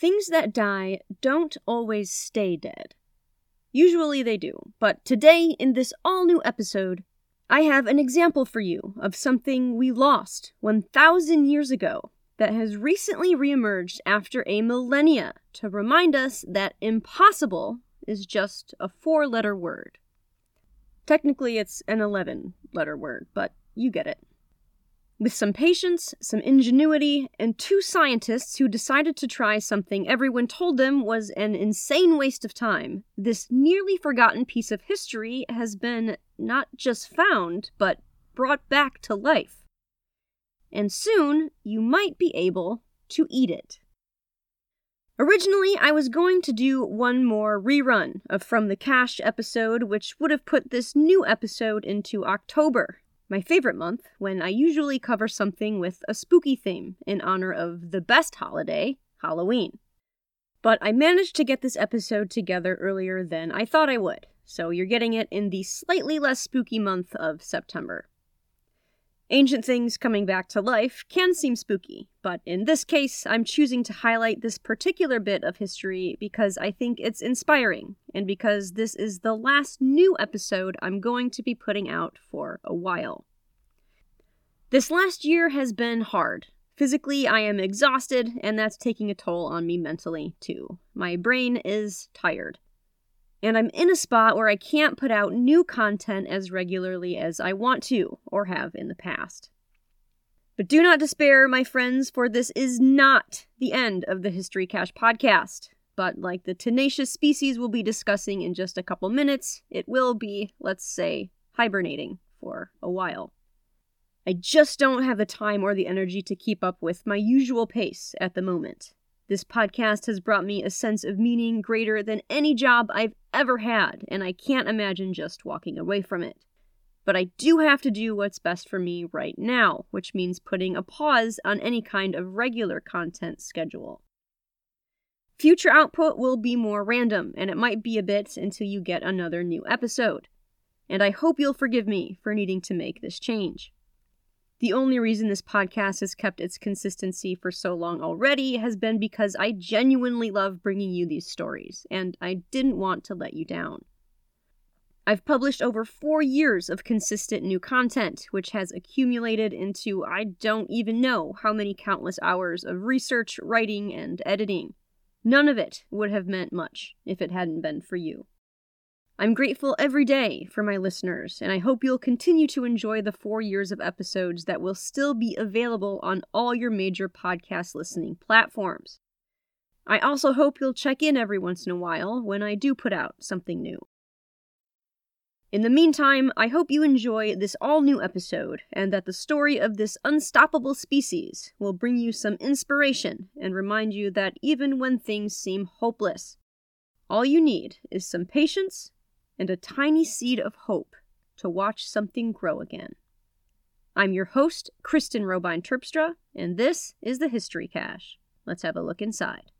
Things that die don't always stay dead. Usually they do, but today, in this all new episode, I have an example for you of something we lost 1,000 years ago that has recently reemerged after a millennia to remind us that impossible is just a four letter word. Technically, it's an 11 letter word, but you get it. With some patience, some ingenuity, and two scientists who decided to try something everyone told them was an insane waste of time, this nearly forgotten piece of history has been not just found, but brought back to life. And soon, you might be able to eat it. Originally, I was going to do one more rerun of From the Cache episode, which would have put this new episode into October, my favorite month, when I usually cover something with a spooky theme in honor of the best holiday, Halloween. But I managed to get this episode together earlier than I thought I would, so you're getting it in the slightly less spooky month of September. Ancient things coming back to life can seem spooky, but in this case, I'm choosing to highlight this particular bit of history because I think it's inspiring, and because this is the last new episode I'm going to be putting out for a while. This last year has been hard. Physically, I am exhausted, and that's taking a toll on me mentally, too. My brain is tired and I'm in a spot where I can't put out new content as regularly as I want to or have in the past. But do not despair, my friends, for this is not the end of the History Cache podcast. But like the tenacious species we'll be discussing in just a couple minutes, it will be, let's say, hibernating for a while. I just don't have the time or the energy to keep up with my usual pace at the moment. This podcast has brought me a sense of meaning greater than any job I've ever had, and I can't imagine just walking away from it. But I do have to do what's best for me right now, which means putting a pause on any kind of regular content schedule. Future output will be more random, and it might be a bit until you get another new episode. And I hope you'll forgive me for needing to make this change. The only reason this podcast has kept its consistency for so long already has been because I genuinely love bringing you these stories, and I didn't want to let you down. I've published over four years of consistent new content, which has accumulated into I don't even know how many countless hours of research, writing, and editing. None of it would have meant much if it hadn't been for you. I'm grateful every day for my listeners, and I hope you'll continue to enjoy the four years of episodes that will still be available on all your major podcast listening platforms. I also hope you'll check in every once in a while when I do put out something new. In the meantime, I hope you enjoy this all new episode and that the story of this unstoppable species will bring you some inspiration and remind you that even when things seem hopeless, all you need is some patience and a tiny seed of hope to watch something grow again. I'm your host, Kristen Robine Terpstra, and this is the History Cache. Let's have a look inside.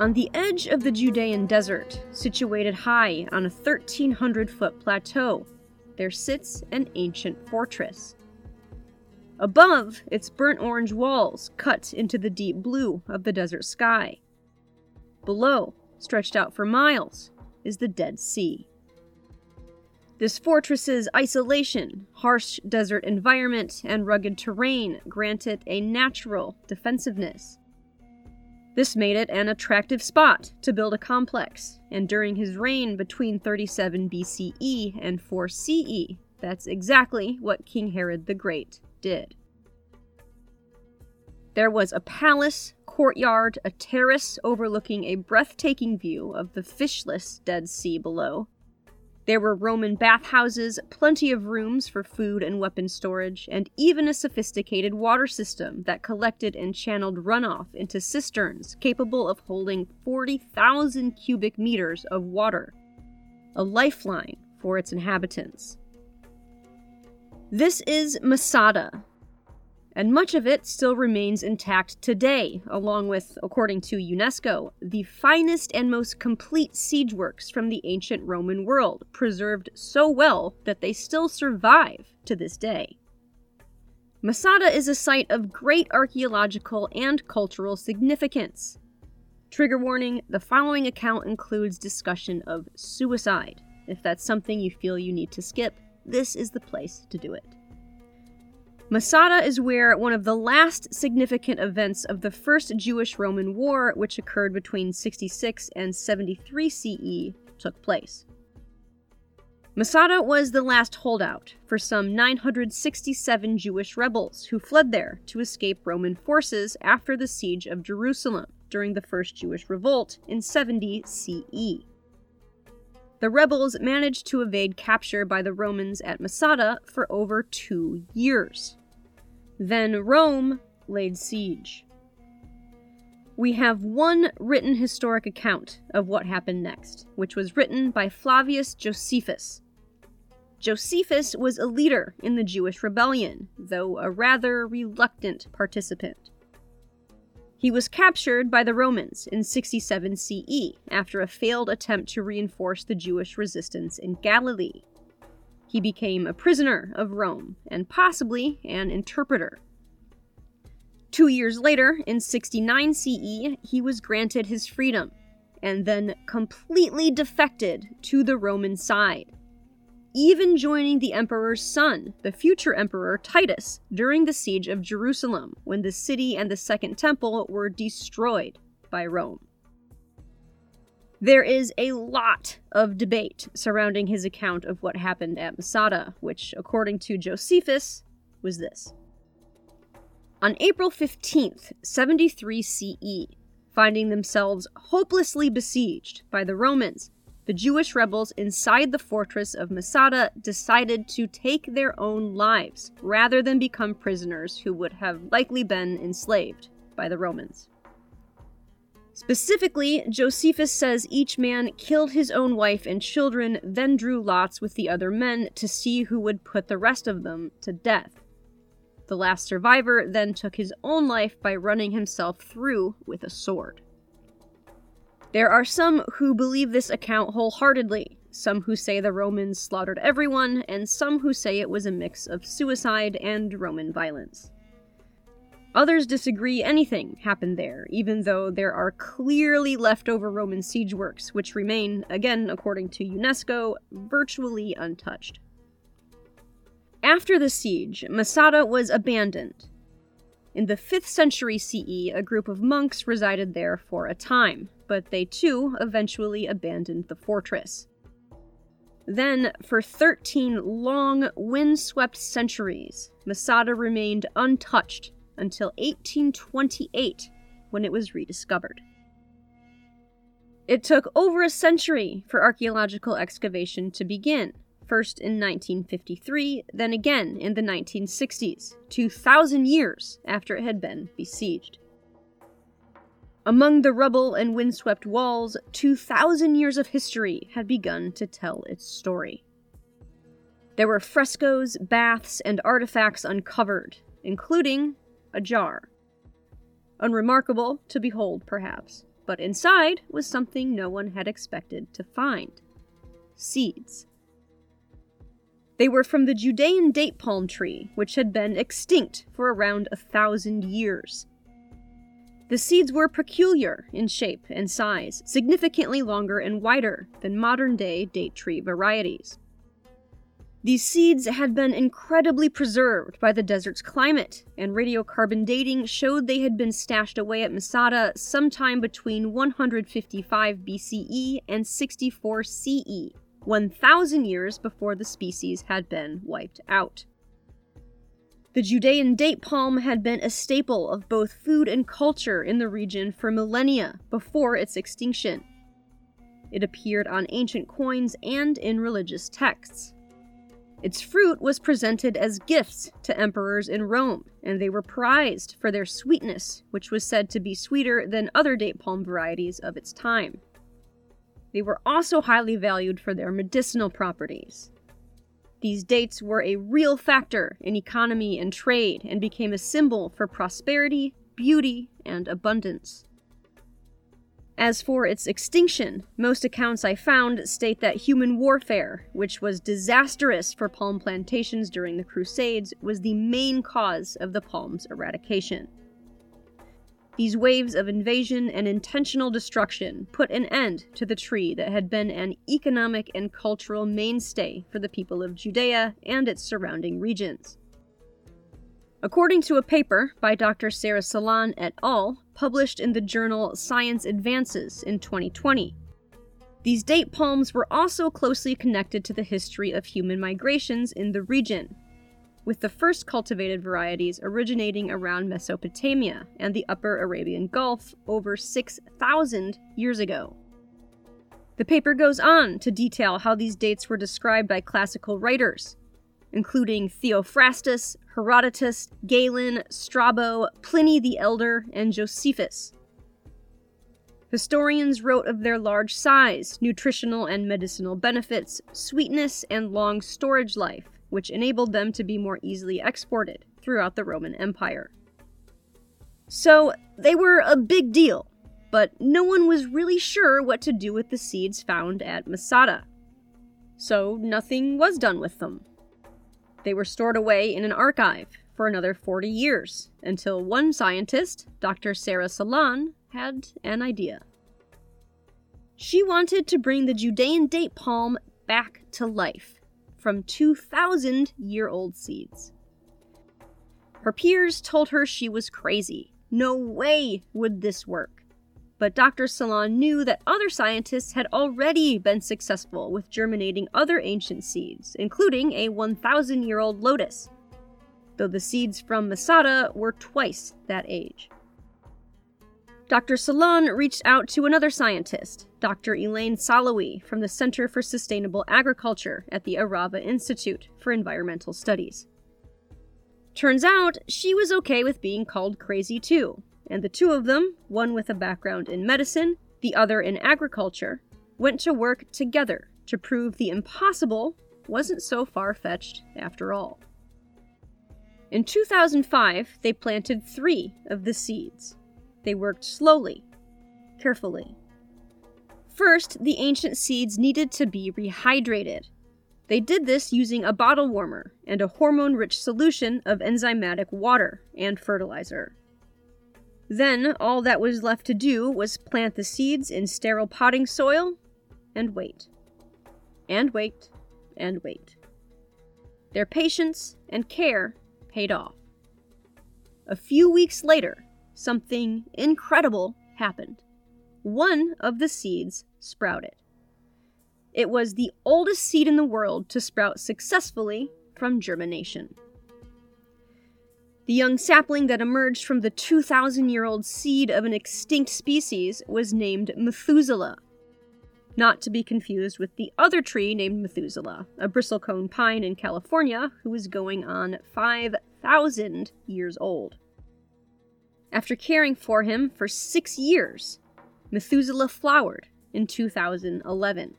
On the edge of the Judean desert, situated high on a 1,300 foot plateau, there sits an ancient fortress. Above, its burnt orange walls cut into the deep blue of the desert sky. Below, stretched out for miles, is the Dead Sea. This fortress's isolation, harsh desert environment, and rugged terrain grant it a natural defensiveness. This made it an attractive spot to build a complex, and during his reign between 37 BCE and 4 CE, that's exactly what King Herod the Great did. There was a palace, courtyard, a terrace overlooking a breathtaking view of the fishless Dead Sea below, there were Roman bathhouses, plenty of rooms for food and weapon storage, and even a sophisticated water system that collected and channeled runoff into cisterns capable of holding 40,000 cubic meters of water. A lifeline for its inhabitants. This is Masada, and much of it still remains intact today, along with, according to UNESCO, the finest and most complete siege works from the ancient Roman world, preserved so well that they still survive to this day. Masada is a site of great archaeological and cultural significance. Trigger warning the following account includes discussion of suicide. If that's something you feel you need to skip, this is the place to do it. Masada is where one of the last significant events of the First Jewish Roman War, which occurred between 66 and 73 CE, took place. Masada was the last holdout for some 967 Jewish rebels who fled there to escape Roman forces after the siege of Jerusalem during the First Jewish Revolt in 70 CE. The rebels managed to evade capture by the Romans at Masada for over two years. Then Rome laid siege. We have one written historic account of what happened next, which was written by Flavius Josephus, Josephus was a leader in the Jewish rebellion, though a rather reluctant participant. He was captured by the Romans in 67 CE after a failed attempt to reinforce the Jewish resistance in Galilee. He became a prisoner of Rome and possibly an interpreter. Two years later, in 69 CE, he was granted his freedom and then completely defected to the Roman side even joining the emperor's son, the future emperor Titus, during the siege of Jerusalem, when the city and the Second Temple were destroyed by Rome. There is a lot of debate surrounding his account of what happened at Masada, which, according to Josephus, was this. On April 15th, 73 CE, finding themselves hopelessly besieged by the Romans, the Jewish rebels inside the fortress of Masada decided to take their own lives rather than become prisoners who would have likely been enslaved by the Romans. Specifically, Josephus says each man killed his own wife and children, then drew lots with the other men to see who would put the rest of them to death. The last survivor then took his own life by running himself through with a sword. There are some who believe this account wholeheartedly, some who say the Romans slaughtered everyone, and some who say it was a mix of suicide and Roman violence. Others disagree anything happened there, even though there are clearly leftover Roman siege works, which remain, again according to UNESCO, virtually untouched. After the siege, Masada was abandoned. In the 5th century CE, a group of monks resided there for a time, but they too eventually abandoned the fortress. Then, for 13 long, wind-swept centuries, Masada remained untouched until 1828, when it was rediscovered. It took over a century for archaeological excavation to begin, first in 1953, then again in the 1960s, 2,000 years after it had been besieged. Among the rubble and windswept walls, 2,000 years of history had begun to tell its story. There were frescoes, baths, and artifacts uncovered, including a jar. Unremarkable to behold, perhaps, but inside was something no one had expected to find seeds. They were from the Judean date palm tree, which had been extinct for around a thousand years. The seeds were peculiar in shape and size, significantly longer and wider than modern day date tree varieties. These seeds had been incredibly preserved by the desert's climate, and radiocarbon dating showed they had been stashed away at Masada sometime between 155 BCE and 64 CE, 1,000 years before the species had been wiped out. The Judean date palm had been a staple of both food and culture in the region for millennia before its extinction. It appeared on ancient coins and in religious texts. Its fruit was presented as gifts to emperors in Rome, and they were prized for their sweetness, which was said to be sweeter than other date palm varieties of its time. they were also highly valued for their medicinal properties. These dates were a real factor in economy and trade and became a symbol for prosperity, beauty, and abundance. As for its extinction, most accounts I found state that human warfare, which was disastrous for palm plantations during the Crusades, was the main cause of the palm's eradication. These waves of invasion and intentional destruction put an end to the tree that had been an economic and cultural mainstay for the people of Judea and its surrounding regions. According to a paper by Dr. Sarah Sallon et al., published in the journal Science Advances in 2020, these date palms were also closely connected to the history of human migrations in the region, with the first cultivated varieties originating around Mesopotamia and the Upper Arabian Gulf over 6,000 years ago. The paper goes on to detail how these dates were described by classical writers, including Theophrastus, Herodotus, Galen, Strabo, Pliny the Elder, and Josephus. Historians wrote of their large size, nutritional and medicinal benefits, sweetness, and long storage life, which enabled them to be more easily exported throughout the Roman Empire. So, they were a big deal, but no one was really sure what to do with the seeds found at Masada. So, nothing was done with them. They were stored away in an archive for another 40 years until one scientist, Dr. Sarah Sallon, had an idea. She wanted to bring the Judean date palm back to life from 2,000 year old seeds. Her peers told her she was crazy. No way would this work. But Dr. Sallon knew that other scientists had already been successful with germinating other ancient seeds, including a 1,000 year old lotus, though the seeds from Masada were twice that age. Dr. Sallon reached out to another scientist, Dr. Elaine Solowey from the Center for Sustainable Agriculture at the Arava Institute for Environmental Studies. Turns out she was okay with being called crazy too, and the two of them, one with a background in medicine, the other in agriculture, went to work together to prove the impossible wasn't so far fetched after all. In 2005, they planted three of the seeds. They worked slowly, carefully. First, the ancient seeds needed to be rehydrated. They did this using a bottle warmer and a hormone rich solution of enzymatic water and fertilizer. Then all that was left to do was plant the seeds in sterile potting soil and wait. And wait and wait. Their patience and care paid off. A few weeks later, something incredible happened. One of the seeds sprouted. It was the oldest seed in the world to sprout successfully from germination. The young sapling that emerged from the 2,000 year old seed of an extinct species was named Methuselah. Not to be confused with the other tree named Methuselah, a bristlecone pine in California, who was going on 5,000 years old. After caring for him for six years, Methuselah flowered in 2011.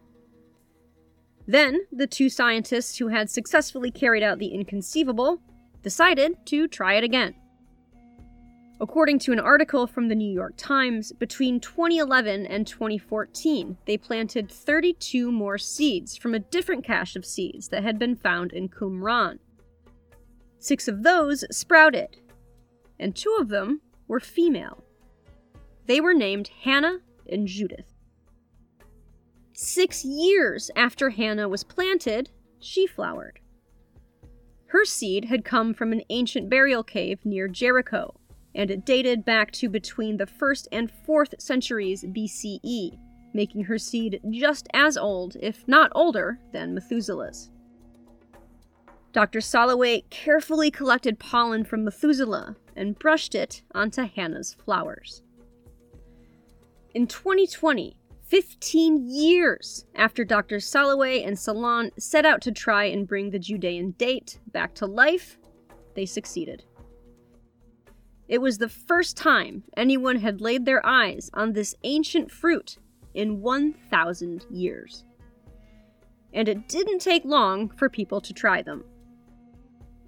Then, the two scientists who had successfully carried out the inconceivable decided to try it again. According to an article from the New York Times, between 2011 and 2014, they planted 32 more seeds from a different cache of seeds that had been found in Qumran. Six of those sprouted, and two of them were female. They were named Hannah and Judith. Six years after Hannah was planted, she flowered. Her seed had come from an ancient burial cave near Jericho, and it dated back to between the 1st and 4th centuries BCE, making her seed just as old, if not older, than Methuselah's. Dr. Solowey carefully collected pollen from Methuselah and brushed it onto Hannah's flowers. In 2020, 15 years after Dr. Solowey and Sallon set out to try and bring the Judean date back to life, they succeeded. It was the first time anyone had laid their eyes on this ancient fruit in 1,000 years. And it didn't take long for people to try them.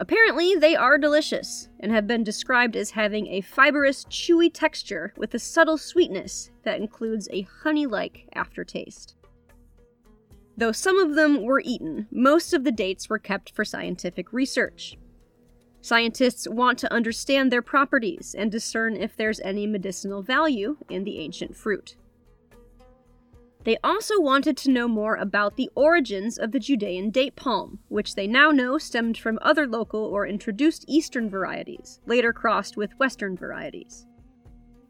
Apparently, they are delicious and have been described as having a fibrous, chewy texture with a subtle sweetness that includes a honey like aftertaste. Though some of them were eaten, most of the dates were kept for scientific research. Scientists want to understand their properties and discern if there's any medicinal value in the ancient fruit. They also wanted to know more about the origins of the Judean date palm, which they now know stemmed from other local or introduced eastern varieties, later crossed with western varieties.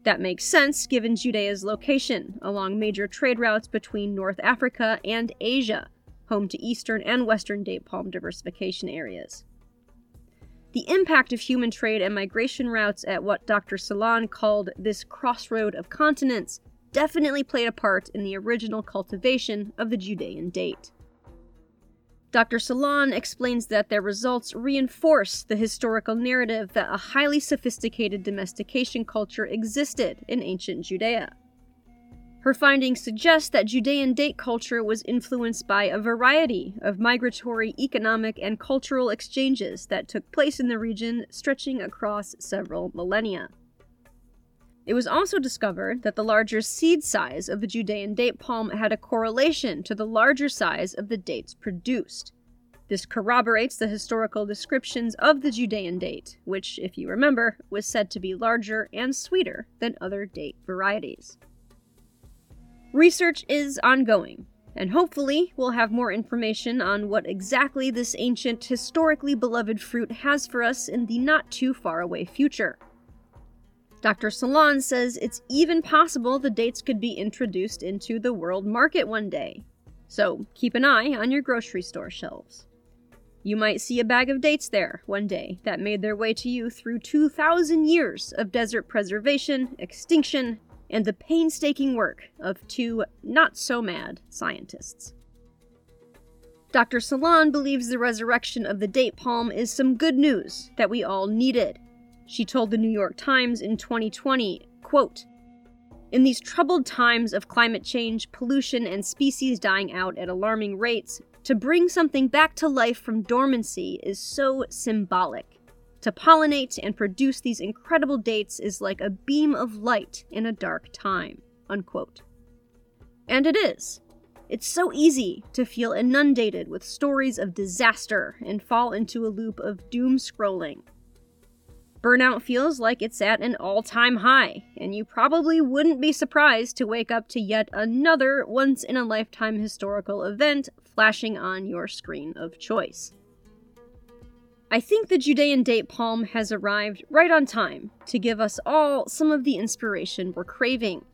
That makes sense given Judea's location along major trade routes between North Africa and Asia, home to eastern and western date palm diversification areas. The impact of human trade and migration routes at what Dr. Sallon called this crossroad of continents definitely played a part in the original cultivation of the Judean date. Dr. Sallon explains that their results reinforce the historical narrative that a highly sophisticated domestication culture existed in ancient Judea. Her findings suggest that Judean date culture was influenced by a variety of migratory economic and cultural exchanges that took place in the region, stretching across several millennia. It was also discovered that the larger seed size of the Judean date palm had a correlation to the larger size of the dates produced. This corroborates the historical descriptions of the Judean date, which, if you remember, was said to be larger and sweeter than other date varieties. Research is ongoing, and hopefully we'll have more information on what exactly this ancient, historically beloved fruit has for us in the not too far away future. Dr. Sallon says it's even possible the dates could be introduced into the world market one day. So keep an eye on your grocery store shelves. You might see a bag of dates there one day that made their way to you through 2,000 years of desert preservation, extinction, and the painstaking work of two not so mad scientists. Dr. Sallon believes the resurrection of the date palm is some good news that we all needed she told the New York Times in 2020, quote, in these troubled times of climate change, pollution, and species dying out at alarming rates, to bring something back to life from dormancy is so symbolic. To pollinate and produce these incredible dates is like a beam of light in a dark time. Unquote. And it is. It's so easy to feel inundated with stories of disaster and fall into a loop of doom scrolling Burnout feels like it's at an all time high, and you probably wouldn't be surprised to wake up to yet another once in a lifetime historical event flashing on your screen of choice. I think the Judean date palm has arrived right on time to give us all some of the inspiration we're craving.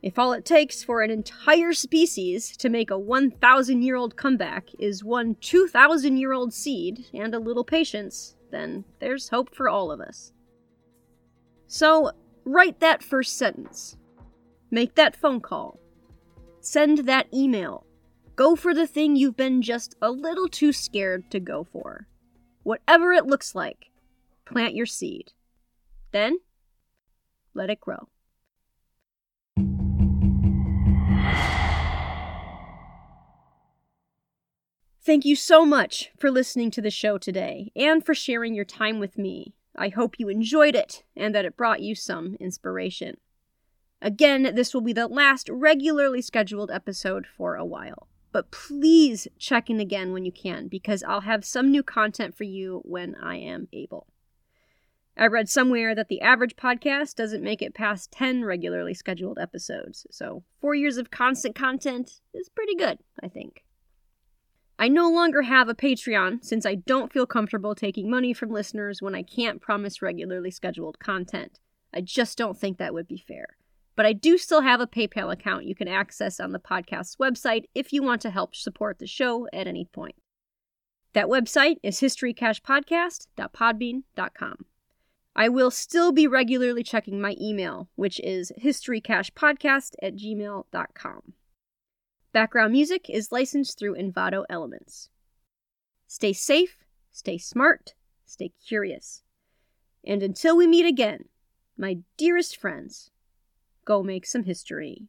If all it takes for an entire species to make a 1,000 year old comeback is one 2,000 year old seed and a little patience, then there's hope for all of us. So, write that first sentence. Make that phone call. Send that email. Go for the thing you've been just a little too scared to go for. Whatever it looks like, plant your seed. Then, let it grow. Thank you so much for listening to the show today and for sharing your time with me. I hope you enjoyed it and that it brought you some inspiration. Again, this will be the last regularly scheduled episode for a while. But please check in again when you can because I'll have some new content for you when I am able. I read somewhere that the average podcast doesn't make it past 10 regularly scheduled episodes, so four years of constant content is pretty good, I think. I no longer have a Patreon since I don't feel comfortable taking money from listeners when I can't promise regularly scheduled content. I just don't think that would be fair. But I do still have a PayPal account you can access on the podcast's website if you want to help support the show at any point. That website is historycashpodcast.podbean.com. I will still be regularly checking my email, which is historycashpodcast at gmail.com. Background music is licensed through Envato Elements. Stay safe, stay smart, stay curious. And until we meet again, my dearest friends, go make some history.